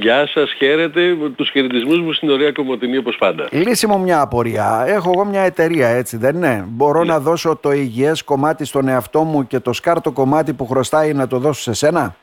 Γεια σας, χαίρετε. Τους χαιρετισμούς μου στην ωραία Κομωτινή όπως πάντα. Λύση μου μια απορία. Έχω εγώ μια εταιρεία έτσι δεν είναι; Μπορώ Ναι. να δώσω το υγιές κομμάτι στον εαυτό μου και το σκάρτο κομμάτι που χρωστάει να το δώσω σε σένα;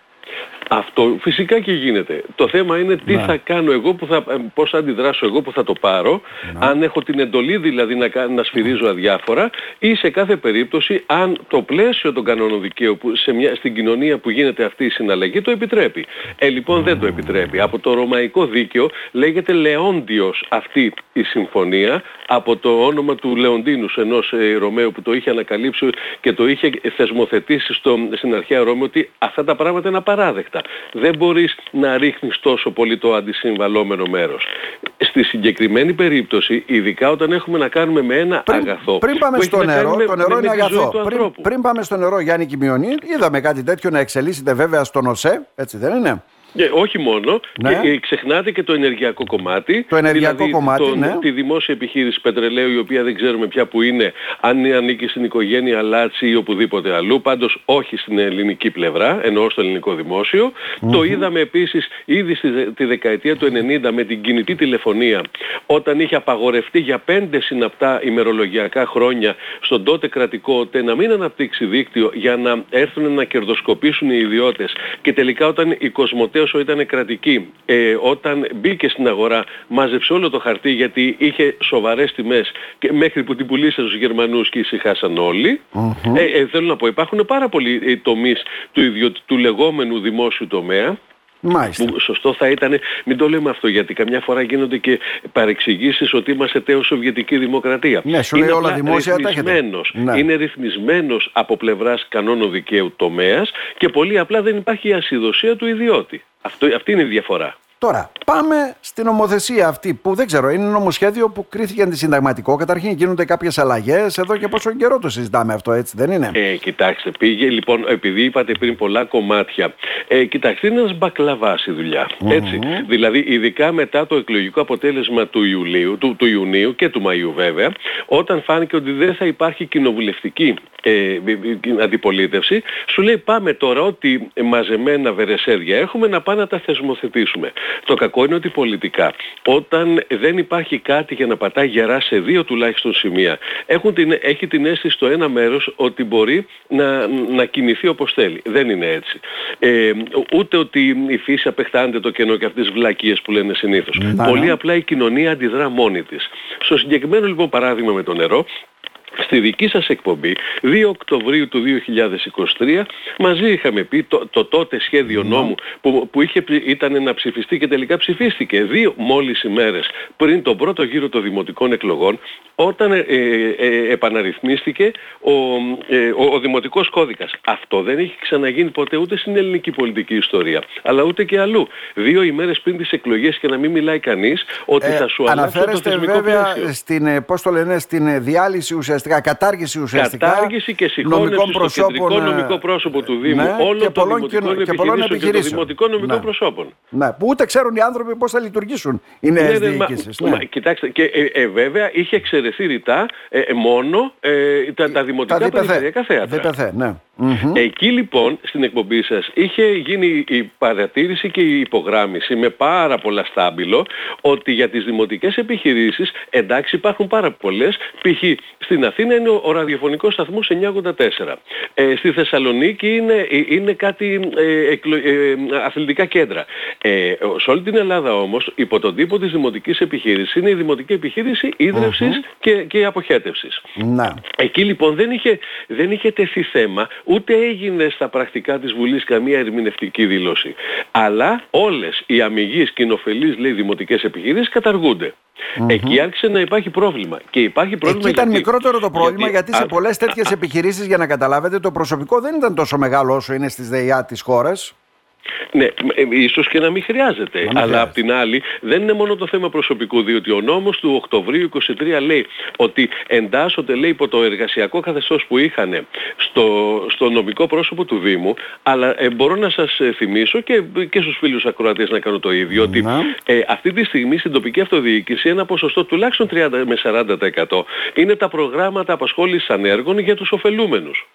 Αυτό φυσικά και γίνεται. Το θέμα είναι τι Ναι. θα κάνω εγώ, που θα, ε, πώς θα αντιδράσω εγώ που θα το πάρω, Ναι. αν έχω την εντολή δηλαδή να, κα- να σφυρίζω αδιάφορα ή σε κάθε περίπτωση αν το πλαίσιο των κανόνων δικαίου που σε μια, στην κοινωνία που γίνεται αυτή η συναλλαγή το επιτρέπει. Ε, λοιπόν δεν το επιτρέπει. Από το ρωμαϊκό δίκαιο λέγεται Λεόντιος αυτή η συμφωνία από το όνομα του Λεοντίνους ενός ε, Ρωμαίου που το είχε ανακαλύψει και το είχε θεσμοθετήσει στο, στην αρχαία Ρώμη ότι αυτά τα πράγματα είναι απαράδεκτα. Δεν μπορείς να ρίχνεις τόσο πολύ το αντισυμβαλόμενο μέρος. Στη συγκεκριμένη περίπτωση, ειδικά όταν έχουμε να κάνουμε με ένα αγαθό πριν πάμε που έχει στο να νερό, κάνει το με- νερό με- είναι με τη ζωή αγαθό. του Πριν, ανθρώπου. πριν πάμε στο νερό, Γιάννη Κιμιονή, είδαμε κάτι τέτοιο να εξελίσσεται βέβαια στον ΟΣΕ, έτσι δεν είναι; Και όχι μόνο, Ναι. και, ε, ξεχνάτε και το ενεργειακό κομμάτι. Το ενεργειακό δηλαδή κομμάτι, τον- ναι. Τη δημόσια επιχείρηση πετρελαίου, η οποία δεν ξέρουμε πια που είναι, αν ανήκει στην οικογένεια Λάτσι ή οπουδήποτε αλλού, πάντως όχι στην ελληνική πλευρά, εννοώ στο ελληνικό δημόσιο. Το είδαμε επίσης ήδη στη, δε- τη δεκαετία του 90 με την κινητή τηλεφωνία, όταν είχε απαγορευτεί για πέντε συναπτά ημερολογιακά χρόνια στον τότε κρατικό ΟΤΕ να μην αναπτύξει δίκτυο για να έρθουν να κερδοσκοπήσουν οι ιδιώτες και τελικά όταν η Κοσμοτέ όσο ήταν κρατική ε, όταν μπήκε στην αγορά μάζεψε όλο το χαρτί γιατί είχε σοβαρές τιμές και μέχρι που την πουλήσε στους Γερμανούς και ησυχάσαν όλοι. Ε, ε, θέλω να πω υπάρχουν πάρα πολλοί ε, τομείς του, ιδιω- του λεγόμενου δημόσιου τομέα Μάλιστα. που σωστό θα ήταν, μην το λέμε αυτό γιατί καμιά φορά γίνονται και παρεξηγήσεις ότι είμαστε τέος Σοβιετική Δημοκρατία. Ναι, σου λέει είναι όλα απλά δημόσια, τα έχετε. ρυθμισμένος. Ναι. Είναι ρυθμισμένος από πλευράς κανόνων δικαίου τομέας και πολύ απλά δεν υπάρχει η ασυδοσία του ιδιώτη. Αυτό, αυτή είναι η διαφορά. Τώρα, πάμε στην νομοθεσία αυτή που δεν ξέρω, είναι νομοσχέδιο που κρίθηκε αντισυνταγματικό. Καταρχήν γίνονται κάποιες αλλαγές. Εδώ και πόσο καιρό το συζητάμε αυτό, έτσι δεν είναι; Ε, κοιτάξτε, πήγε λοιπόν, επειδή είπατε πριν πολλά κομμάτια, ε, κοιτάξτε, είναι ένας μπακλαβάς η δουλειά. Έτσι. Δηλαδή, ειδικά μετά το εκλογικό αποτέλεσμα του, Ιουλίου, του, του Ιουνίου και του Μαΐου βέβαια, όταν φάνηκε ότι δεν θα υπάρχει κοινοβουλευτική ε, αντιπολίτευση, σου λέει πάμε τώρα ότι μαζεμένα βερεσέδια έχουμε να πάμε να τα θεσμοθετήσουμε. Το κακό είναι ότι πολιτικά, όταν δεν υπάρχει κάτι για να πατάει γερά σε δύο τουλάχιστον σημεία, έχουν την, έχει την αίσθηση στο ένα μέρος ότι μπορεί να, να κινηθεί όπως θέλει. Δεν είναι έτσι. Ε, ούτε ότι η φύση απεχτάνεται το κενό και αυτές τις βλακίες που λένε συνήθως. Ναι, Πολύ ναι. απλά η κοινωνία αντιδρά μόνη της. Στο συγκεκριμένο λοιπόν παράδειγμα με το νερό, Στη δική σας εκπομπή, 2 Οκτωβρίου του 2023, μαζί είχαμε πει το, το τότε σχέδιο νόμου που, που είχε, ψη- ήταν να ψηφιστεί και τελικά ψηφίστηκε δύο μόλις ημέρες πριν τον πρώτο γύρο των δημοτικών εκλογών, όταν ε, ε, ε, επαναρρυθμίστηκε ο, ε, ο, ο δημοτικός κώδικας. Αυτό δεν έχει ξαναγίνει ποτέ ούτε στην ελληνική πολιτική ιστορία, αλλά ούτε και αλλού. Δύο ημέρες πριν τις εκλογές και να μην μιλάει κανείς ότι θα σου αλλάξω το Ε, αναφέρεστε θεσμικό βέβαια πλαίσιο. στην, ε, πώς το λένε, στην ε, διάλυση ουσιαστικά, κατάργηση ουσιαστικά Κατάργηση και συγχώνευση στο κεντρικό νομικό πρόσωπο του Δήμου ναι, όλων και των πολλών δημοτικών κοινο- και πολλών επιχειρήσεων και των επιχειρήσεων. δημοτικών νομικών Ναι. προσώπων. Ναι, που ούτε ξέρουν οι άνθρωποι πώς θα λειτουργήσουν οι νέες Ναι, ναι, μα- διοίκησεις. μα- ναι. κοιτάξτε, και ε, ε, βέβαια είχε εξαιρεθεί ρητά ε, ε, μόνο ε, τα, τα δημοτικά ΔΠΘ. περιφερειακά θέατρα. ΔΠΘ, ναι. Μμμ. Εκεί λοιπόν στην εκπομπή σας είχε γίνει η παρατήρηση και η υπογράμμιση με πάρα πολλά στάμπιλο ότι για τις δημοτικές επιχειρήσεις εντάξει υπάρχουν πάρα πολλές π.χ. στην Αθήνα είναι ο, ο ραδιοφωνικός σταθμός 984 ε, στη Θεσσαλονίκη είναι, ε, είναι κάτι ε, εκλο- ε, αθλητικά κέντρα ε, σε όλη την Ελλάδα όμως υπό τον τύπο της δημοτικής επιχείρησης είναι η δημοτική επιχείρηση ίδρυυσης και, και αποχέτευσης Ναι. Εκεί λοιπόν δεν είχε, δεν είχε τεθεί θέμα, ούτε έγινε στα πρακτικά της Βουλής καμία ερμηνευτική δήλωση. Αλλά όλες οι αμυγείς κοινοφελείς λέει δημοτικές επιχειρήσεις καταργούνται. Εκεί άρχισε να υπάρχει πρόβλημα. Και υπάρχει πρόβλημα Εκεί ήταν γιατί- μικρότερο το πρόβλημα γιατί, σε α- πολλές τέτοιες επιχειρήσεις για να καταλάβετε το προσωπικό δεν ήταν τόσο μεγάλο όσο είναι στις ΔΕΙΑ της χώρας. Ναι, ε, ίσως και να μην χρειάζεται. μην αλλά χρειάζεται. απ' την άλλη δεν είναι μόνο το θέμα προσωπικού, διότι ο νόμος του Οκτωβρίου 23 λέει ότι εντάσσονται λέει υπό το εργασιακό καθεστώς που είχαν στο, στο νομικό πρόσωπο του Δήμου, αλλά ε, μπορώ να σας ε, θυμίσω και, και στους φίλους ακροατές να κάνω το ίδιο, ότι Να. ε, αυτή τη στιγμή στην τοπική αυτοδιοίκηση ένα ποσοστό τουλάχιστον 30 με 40% είναι τα προγράμματα απασχόλησης ανέργων για τους ωφελούμενους.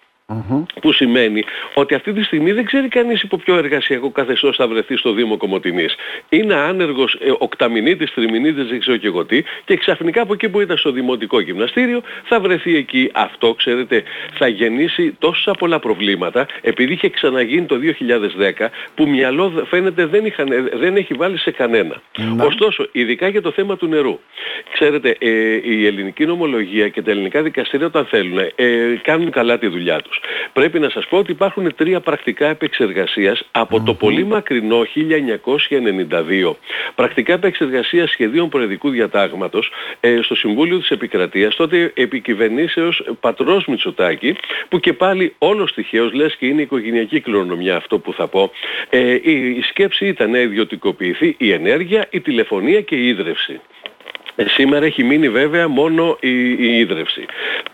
Που σημαίνει ότι αυτή τη στιγμή δεν ξέρει κανείς υπό ποιο εργασιακό καθεστώς θα βρεθεί στο Δήμο Κομωτινής. Είναι άνεργος ε, οκταμινίτης, τριμηνίτης, δεν ξέρω και εγώ τι και ξαφνικά από εκεί που ήταν στο Δημοτικό Γυμναστήριο θα βρεθεί εκεί. Αυτό ξέρετε θα γεννήσει τόσα πολλά προβλήματα επειδή είχε ξαναγίνει το 2010 που μυαλό φαίνεται δεν, είχαν, ε, δεν έχει βάλει σε κανένα. Ωστόσο, ειδικά για το θέμα του νερού. Ξέρετε, ε, η ελληνική νομολογία και τα ελληνικά δικαστήρια όταν θέλουν ε, κάνουν καλά τη δουλειά τους. Πρέπει να σας πω ότι υπάρχουν τρία πρακτικά επεξεργασίας από το πολύ μακρινό 1992. Πρακτικά επεξεργασίας σχεδίων προεδρικού διατάγματος ε, στο Συμβούλιο της Επικρατείας, τότε επικυβερνήσεως πατρός Μητσοτάκη, που και πάλι όλος τυχαίως λες και είναι οικογενειακή κληρονομιά αυτό που θα πω. Ε, η, σκέψη ήταν να ιδιωτικοποιηθεί η ενέργεια, η τηλεφωνία και η ίδρυυση. Ε, σήμερα έχει μείνει βέβαια μόνο η, η ίδρυυση.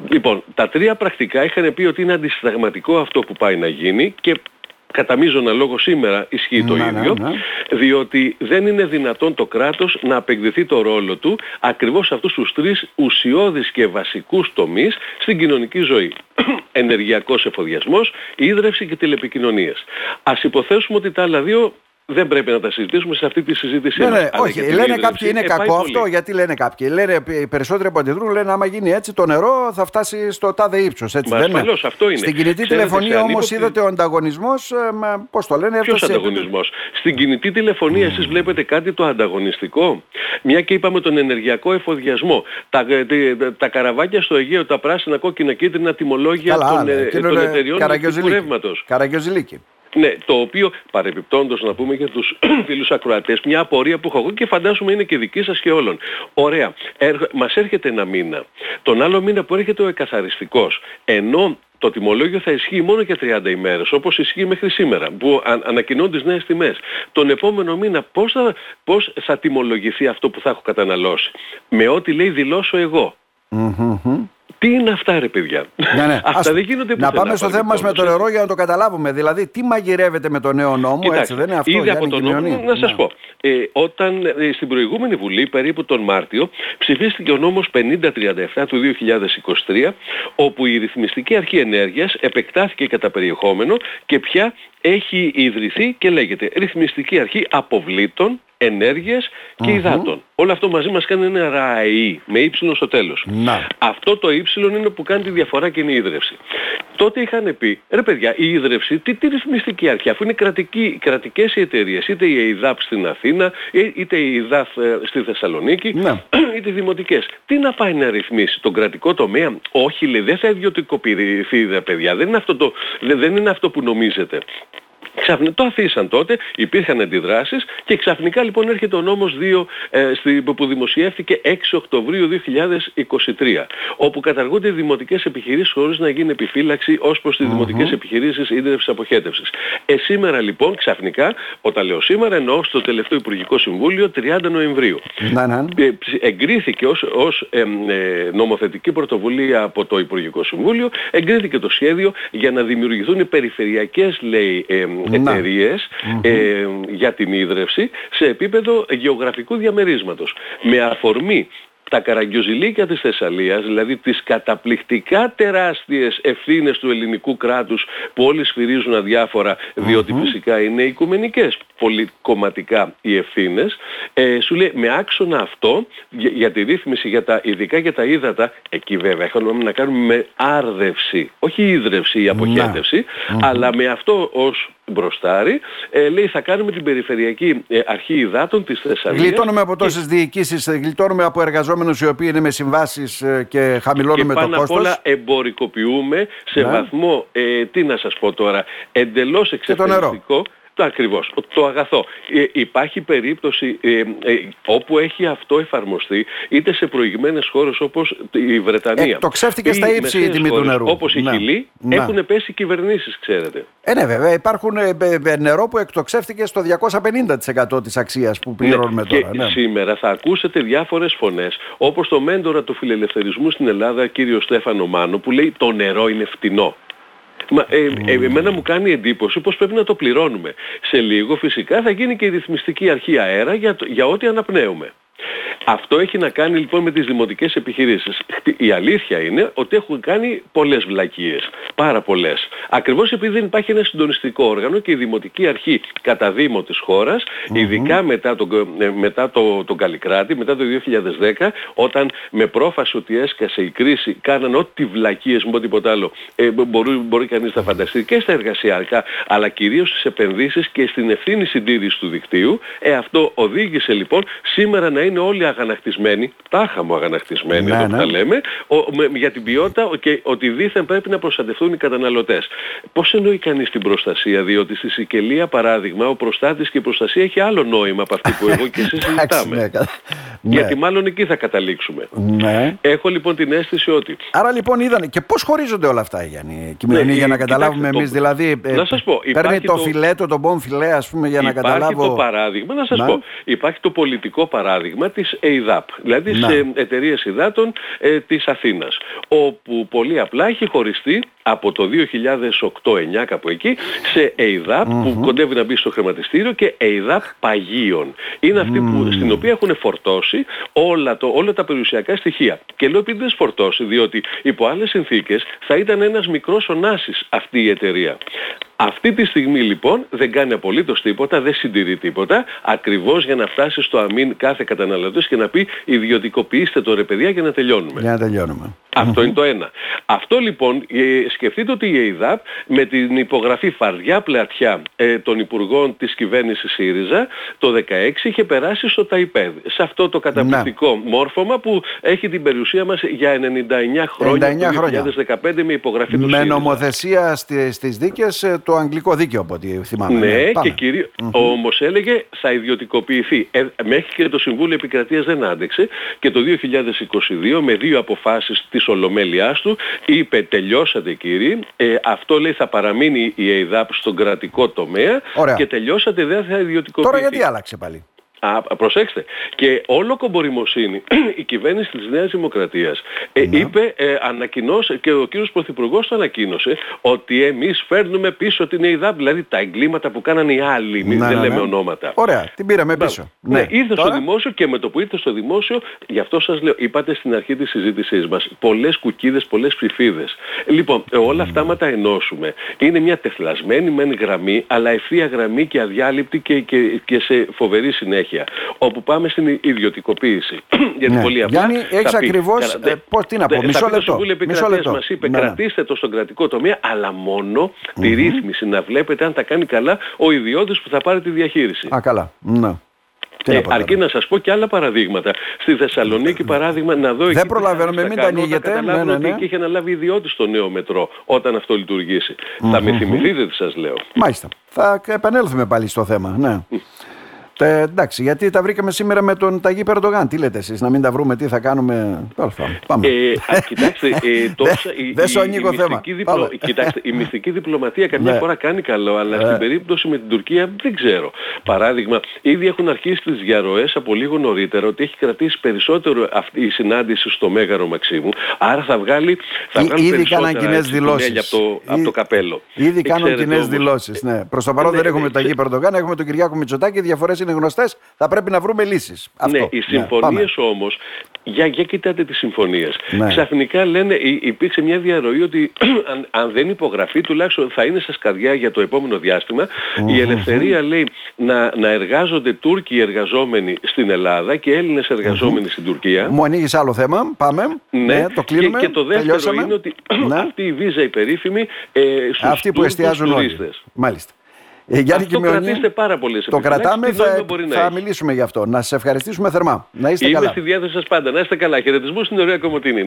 Λοιπόν, τα τρία πρακτικά είχαν πει ότι είναι αντισταγματικό αυτό που πάει να γίνει και κατά μείζωνα λόγο σήμερα ισχύει το ναι, ναι, ίδιο, ναι. διότι δεν είναι δυνατόν το κράτος να απεκδηθεί το ρόλο του ακριβώς σε αυτούς τους τρεις ουσιώδεις και βασικούς τομείς στην κοινωνική ζωή. Ενεργειακός εφοδιασμός, ίδρυυση και τηλεπικοινωνίες. Ας υποθέσουμε ότι τα άλλα δύο δεν πρέπει να τα συζητήσουμε σε αυτή τη συζήτηση. Ναι, ναι, όχι, λένε κάποιοι είναι ε, κακό αυτό, γιατί λένε κάποιοι. Λένε οι περισσότεροι που αντιδρούν, λένε άμα γίνει έτσι το νερό θα φτάσει στο τάδε ύψος. Μα δεν είναι; αυτό είναι. Στην κινητή τηλεφωνία όμως είδατε ο ανταγωνισμός, ε, πώς το λένε, Ποιος ανταγωνισμός; Στην κινητή τηλεφωνία mm. εσείς βλέπετε κάτι το ανταγωνιστικό; Μια και είπαμε τον ενεργειακό εφοδιασμό. Τα, ε, τα καραβάκια στο Αιγαίο, τα πράσινα, κόκκινα, κίτρινα τιμολόγια των, ε, των εταιριών του Καραγκιοζηλίκη. Ναι, το οποίο παρεμπιπτόντως να πούμε για τους φίλους ακροατές, μια απορία που έχω εγώ και φαντάζομαι είναι και δική σας και όλων. Ωραία, μας έρχεται ένα μήνα. Τον άλλο μήνα που έρχεται ο εκαθαριστικός, ενώ το τιμολόγιο θα ισχύει μόνο για 30 ημέρες, όπως ισχύει μέχρι σήμερα, που αν, ανακοινώνουν τις νέες τιμές. Τον επόμενο μήνα πώς θα, πώς θα τιμολογηθεί αυτό που θα έχω καταναλώσει; Με ό,τι λέει δηλώσω εγώ. Τι είναι αυτά ρε παιδιά; Ναι, ναι. αυτά δεν γίνονται Να πάμε στο θέμα μας με το νερό για να το καταλάβουμε. Δηλαδή τι μαγειρεύεται με το νέο νόμο, Κοιτάξτε, έτσι δεν είναι αυτό. Ήδη από τον νόμο, να σας ναι. πω. Ε, όταν ε, στην προηγούμενη Βουλή, περίπου τον Μάρτιο, ψηφίστηκε ο νόμος 5037 του 2023, όπου η ρυθμιστική αρχή ενέργειας επεκτάθηκε κατά περιεχόμενο και πια έχει ιδρυθεί και λέγεται ρυθμιστική αρχή αποβλήτων ενέργειες και mm υδάτων. Όλο αυτό μαζί μας κάνει ένα ραΐ με ύψιλο στο τέλος. Να. Αυτό το ύψιλο είναι που κάνει τη διαφορά και είναι η ίδρυυση. Τότε είχαν πει, ρε παιδιά, η ίδρυυση, τι, τι ρυθμιστική αρχή, αφού είναι κρατική, κρατικές οι εταιρείες, είτε η ΕΙΔΑΠ στην Αθήνα, είτε η ΕΙΔΑΦ ε, στη Θεσσαλονίκη, να. είτε οι δημοτικές. Τι να πάει να ρυθμίσει, τον κρατικό τομέα; Όχι, λέει, δεν θα ιδιωτικοποιηθεί, ρε παιδιά, δεν είναι αυτό, το, δεν είναι αυτό που νομίζετε. Ξαφνικά το αφήσαν τότε, υπήρχαν αντιδράσεις και ξαφνικά λοιπόν έρχεται ο νόμος 2 ε, που δημοσιεύτηκε 6 Οκτωβρίου 2023 όπου καταργούνται οι δημοτικές επιχειρήσεις χωρίς να γίνει επιφύλαξη ως προς τις mm-hmm. δημοτικές επιχειρήσεις ίδρυυσης αποχέτευσης. Ε, σήμερα λοιπόν ξαφνικά, όταν λέω σήμερα εννοώ στο τελευταίο Υπουργικό Συμβούλιο 30 Νοεμβρίου. Να, ναι. Ε, εγκρίθηκε ως, ως ε, νομοθετική πρωτοβουλία από το Υπουργικό Συμβούλιο, εγκρίθηκε το σχέδιο για να δημιουργηθούν οι περιφερειακές λέει ε, εταιρείες ε, για την ίδρυυση σε επίπεδο γεωγραφικού διαμερίσματος. Με αφορμή τα καραγκιοζηλίκια της Θεσσαλίας, δηλαδή τις καταπληκτικά τεράστιες ευθύνες του ελληνικού κράτους που όλοι σφυρίζουν αδιάφορα, φυσικά είναι οικουμενικές πολυκομματικά οι ευθύνες, ε, σου λέει με άξονα αυτό για, τη ρύθμιση, για τα, ειδικά για τα ύδατα, εκεί βέβαια έχουμε να κάνουμε με άρδευση, όχι ίδρευση ή αποχέτευση, αλλά με αυτό ως μπροστάρι, ε, λέει θα κάνουμε την περιφερειακή ε, αρχή υδάτων της Θεσσαλίας. Γλιτώνουμε από τόσες και... διοικήσεις, ε, γλιτώνουμε από εργαζόμενους οι οποίοι είναι με συμβάσεις ε, και χαμηλώνουμε και το κόστος. Και πάνω απ' όλα εμπορικοποιούμε σε ναι. βαθμό, ε, τι να σας πω τώρα, εντελώς εξαιρετικό το ακριβώς, το αγαθό. Ε, υπάρχει περίπτωση ε, ε, όπου έχει αυτό εφαρμοστεί είτε σε προηγμένες χώρες όπως η Βρετανία. Ε, το ξέφτηκε στα ύψη η τιμή του νερού. Όπως η ναι. Χιλή ναι. έχουν πέσει κυβερνήσεις ξέρετε. Ε, ναι βέβαια υπάρχουν ε, νερό που εκτοξεύτηκε στο 250% της αξίας που ναι, πληρώνουμε ναι, τώρα. Και ναι. σήμερα θα ακούσετε διάφορες φωνές όπως το μέντορα του φιλελευθερισμού στην Ελλάδα κύριο Στέφανο Μάνο που λέει το νερό είναι φτηνό. Μα, ε, ε, εμένα μου κάνει εντύπωση πως πρέπει να το πληρώνουμε. Σε λίγο φυσικά θα γίνει και η ρυθμιστική αρχή αέρα για, για ό,τι αναπνέουμε. Αυτό έχει να κάνει λοιπόν με τις δημοτικές επιχειρήσεις. Η αλήθεια είναι ότι έχουν κάνει πολλές βλακίες. Πάρα πολλές. Ακριβώς επειδή δεν υπάρχει ένα συντονιστικό όργανο και η Δημοτική Αρχή κατά Δήμο της χώρας, ειδικά μετά τον, ε, μετά το, τον Καλλικράτη, μετά το 2010, όταν με πρόφαση ότι έσκασε η κρίση, κάναν ό,τι βλακίες μου, τίποτα άλλο, ε, μπορεί, μπορεί κανείς να φανταστεί και στα εργασιακά, αλλά κυρίως στις επενδύσεις και στην ευθύνη συντήρησης του δικτύου. Ε, αυτό οδήγησε λοιπόν σήμερα να είναι όλοι αγανακτισμένοι, τάχα μου αγανακτισμένοι ναι, ναι. τα λέμε, ο, με, για την ποιότητα και ότι δήθεν πρέπει να προστατευτούν οι καταναλωτές. Πώς εννοεί κανείς την προστασία, διότι στη Σικελία παράδειγμα ο προστάτης και η προστασία έχει άλλο νόημα από αυτή που εγώ και εσείς συζητάμε. Ναι, Γιατί ναι. μάλλον εκεί θα καταλήξουμε. Ναι. Έχω λοιπόν την αίσθηση ότι... Άρα λοιπόν είδαν και πώς χωρίζονται όλα αυτά Γιάννη, ναι, για να καταλάβουμε εμείς δηλαδή... Ε, να σας πω, παίρνει το, το φιλέτο, τον μπον φιλέ ας πούμε για να καταλάβω... Υπάρχει το παράδειγμα, να σας πω, υπάρχει το πολιτικό παράδειγμα της ΕΙΔΑΠ, δηλαδή σε εταιρείες υδάτων ε, της Αθήνας, όπου πολύ απλά έχει χωριστεί από το 2008-2009 κάπου εκεί σε ΕΙΔΑΠ που κοντεύει να μπει στο χρηματιστήριο και ΕΙΔΑΠ παγίων. Είναι αυτή που, στην οποία έχουν φορτώσει όλα, το, όλα τα περιουσιακά στοιχεία. Και λέω επειδή δεν φορτώσει διότι υπό άλλες συνθήκες θα ήταν ένας μικρός ονάσης αυτή η εταιρεία. Αυτή τη στιγμή λοιπόν δεν κάνει απολύτως τίποτα, δεν συντηρεί τίποτα, ακριβώς για να φτάσει στο αμήν κάθε καταναλωτής και να πει ιδιωτικοποιήστε το ρε παιδιά για να τελειώνουμε. Για να τελειώνουμε. Αυτό είναι το ένα. Αυτό λοιπόν, ε, σκεφτείτε ότι η ΕΙΔΑΠ με την υπογραφή φαρδιά πλατιά ε, των Υπουργών της κυβέρνησης ΣΥΡΙΖΑ το 2016 είχε περάσει στο ΤΑΙΠΕΔ. Σε αυτό το καταπληκτικό ναι. μόρφωμα που έχει την περιουσία μας για 99 χρόνια, 99 χρόνια. το 2015 με υπογραφή του με ΣΥΡΙΖΑ. Με νομοθεσία στις δίκες ε, το αγγλικό δίκαιο από ό,τι θυμάμαι. Ναι, ναι και κυρίως όμως έλεγε θα ιδιωτικοποιηθεί. Ε, μέχρι και το Συμβούλιο Επικρατείας δεν άντεξε και το 2022 με δύο αποφάσεις της Ολομέλειάς του είπε τελειώσατε κύριοι, ε, αυτό λέει θα παραμείνει η ΕΙΔΑΠ στον κρατικό τομέα και τελειώσατε δεν θα ιδιωτικοποιηθεί. Τώρα γιατί άλλαξε πάλι; Α, προσέξτε. Και όλο κομπορημοσύνη η κυβέρνηση της Νέας Δημοκρατίας ε, ναι. είπε, ε, ανακοινώσε και ο κύριος Πρωθυπουργός το ανακοίνωσε ότι εμείς φέρνουμε πίσω την ΕΙΔΑΠ, δηλαδή τα εγκλήματα που κάνανε οι άλλοι, μην ναι, δεν ναι, λέμε ονόματα. Ωραία, την πήραμε πίσω. Ναι, ναι. ήρθε Τώρα... στο δημόσιο και με το που ήρθε στο δημόσιο, γι' αυτό σας λέω, είπατε στην αρχή της συζήτησής μας, πολλές κουκίδες, πολλές ψηφίδες. Λοιπόν, ε, όλα αυτά mm. τα ενώσουμε. Είναι μια τεθλασμένη μεν γραμμή, αλλά ευθεία γραμμή και αδιάλειπτη και, και, και σε φοβερή συνέχεια όπου πάμε στην ιδιωτικοποίηση. Γιατί ναι. πολύ απλά. Γιάννη, έχεις ακριβώς. Ε, Πώς τι να πω, μισό λεπτό. Το Συμβούλιο Επικρατείας μας είπε ναι, ναι. κρατήστε το στον κρατικό τομέα, αλλά μόνο mm-hmm. τη ρύθμιση να βλέπετε αν τα κάνει καλά ο ιδιώτης που θα πάρει τη διαχείριση. Α, καλά. Ναι. Ε, αρκεί να σας πω και άλλα παραδείγματα. Στη Θεσσαλονίκη παράδειγμα να δω... Δεν προλαβαίνουμε, μην τα ανοίγετε. Ναι, ναι, ναι. Ότι είχε αναλάβει ιδιώτης στο νέο μετρό όταν αυτό λειτουργήσει. Mm-hmm. Θα με θυμηθείτε τι σας λέω. Μάλιστα. Θα επανέλθουμε πάλι στο θέμα. Ναι. Ε, εντάξει, γιατί τα βρήκαμε σήμερα με τον Ταγί Περντογάν. Τι λέτε εσείς, να μην τα βρούμε, τι θα κάνουμε; Πάμε. Ε, κοιτάξτε, ε, τόσα, η, δεν σου ανοίγω θέμα. Διπλω... κοιτάξτε, η μυστική διπλωματία καμιά ναι. φορά κάνει καλό, αλλά στην ε. περίπτωση με την Τουρκία δεν ξέρω. Παράδειγμα, ήδη έχουν αρχίσει τις διαρροές από λίγο νωρίτερα ότι έχει κρατήσει περισσότερο αυτή η συνάντηση στο Μέγαρο Μαξίμου, άρα θα βγάλει, θα βγάλει ήδη κάναν κοινές δηλώσεις από το, από το καπέλο. Ήδη κάνουν κοινές δηλώσεις. Ναι. Προς το παρόν ναι, δεν έχουμε ναι, τον Ταγί Περντογάν, έχουμε τον Κυριάκο Μητσοτάκη, διαφορές είναι γνωστές, θα πρέπει να βρούμε λύσεις. Ναι, οι ναι, συμφωνίες όμως, για, για κοιτάτε τις συμφωνίες. Ναι. Ξαφνικά λένε, υπήρξε μια διαρροή ότι αν, αν, δεν υπογραφεί τουλάχιστον θα είναι σε σκαδιά για το επόμενο Η ελευθερία λέει να, να εργάζονται Τούρκοι εργαζόμενοι στην Ελλάδα και Έλληνες στην Τουρκία. Μου ανοίγεις άλλο θέμα, πάμε. Ναι, ναι το κλείνουμε. Και, και το δεύτερο Τελειώσαμε. είναι ότι ναι. αυτή η βίζα η περίφημη ε, στους Αυτή που εστιάζουν όλοι. Μάλιστα. Ε, Γιάννη αυτό κρατήστε πάρα πολλές Το κρατάμε, θα, θα μιλήσουμε γι' αυτό. Να σας ευχαριστήσουμε θερμά. Να είστε Είμαι καλά. στη διάθεση σας πάντα. Να είστε καλά. Χαιρετισμού στην ωραία Κομωτίνη.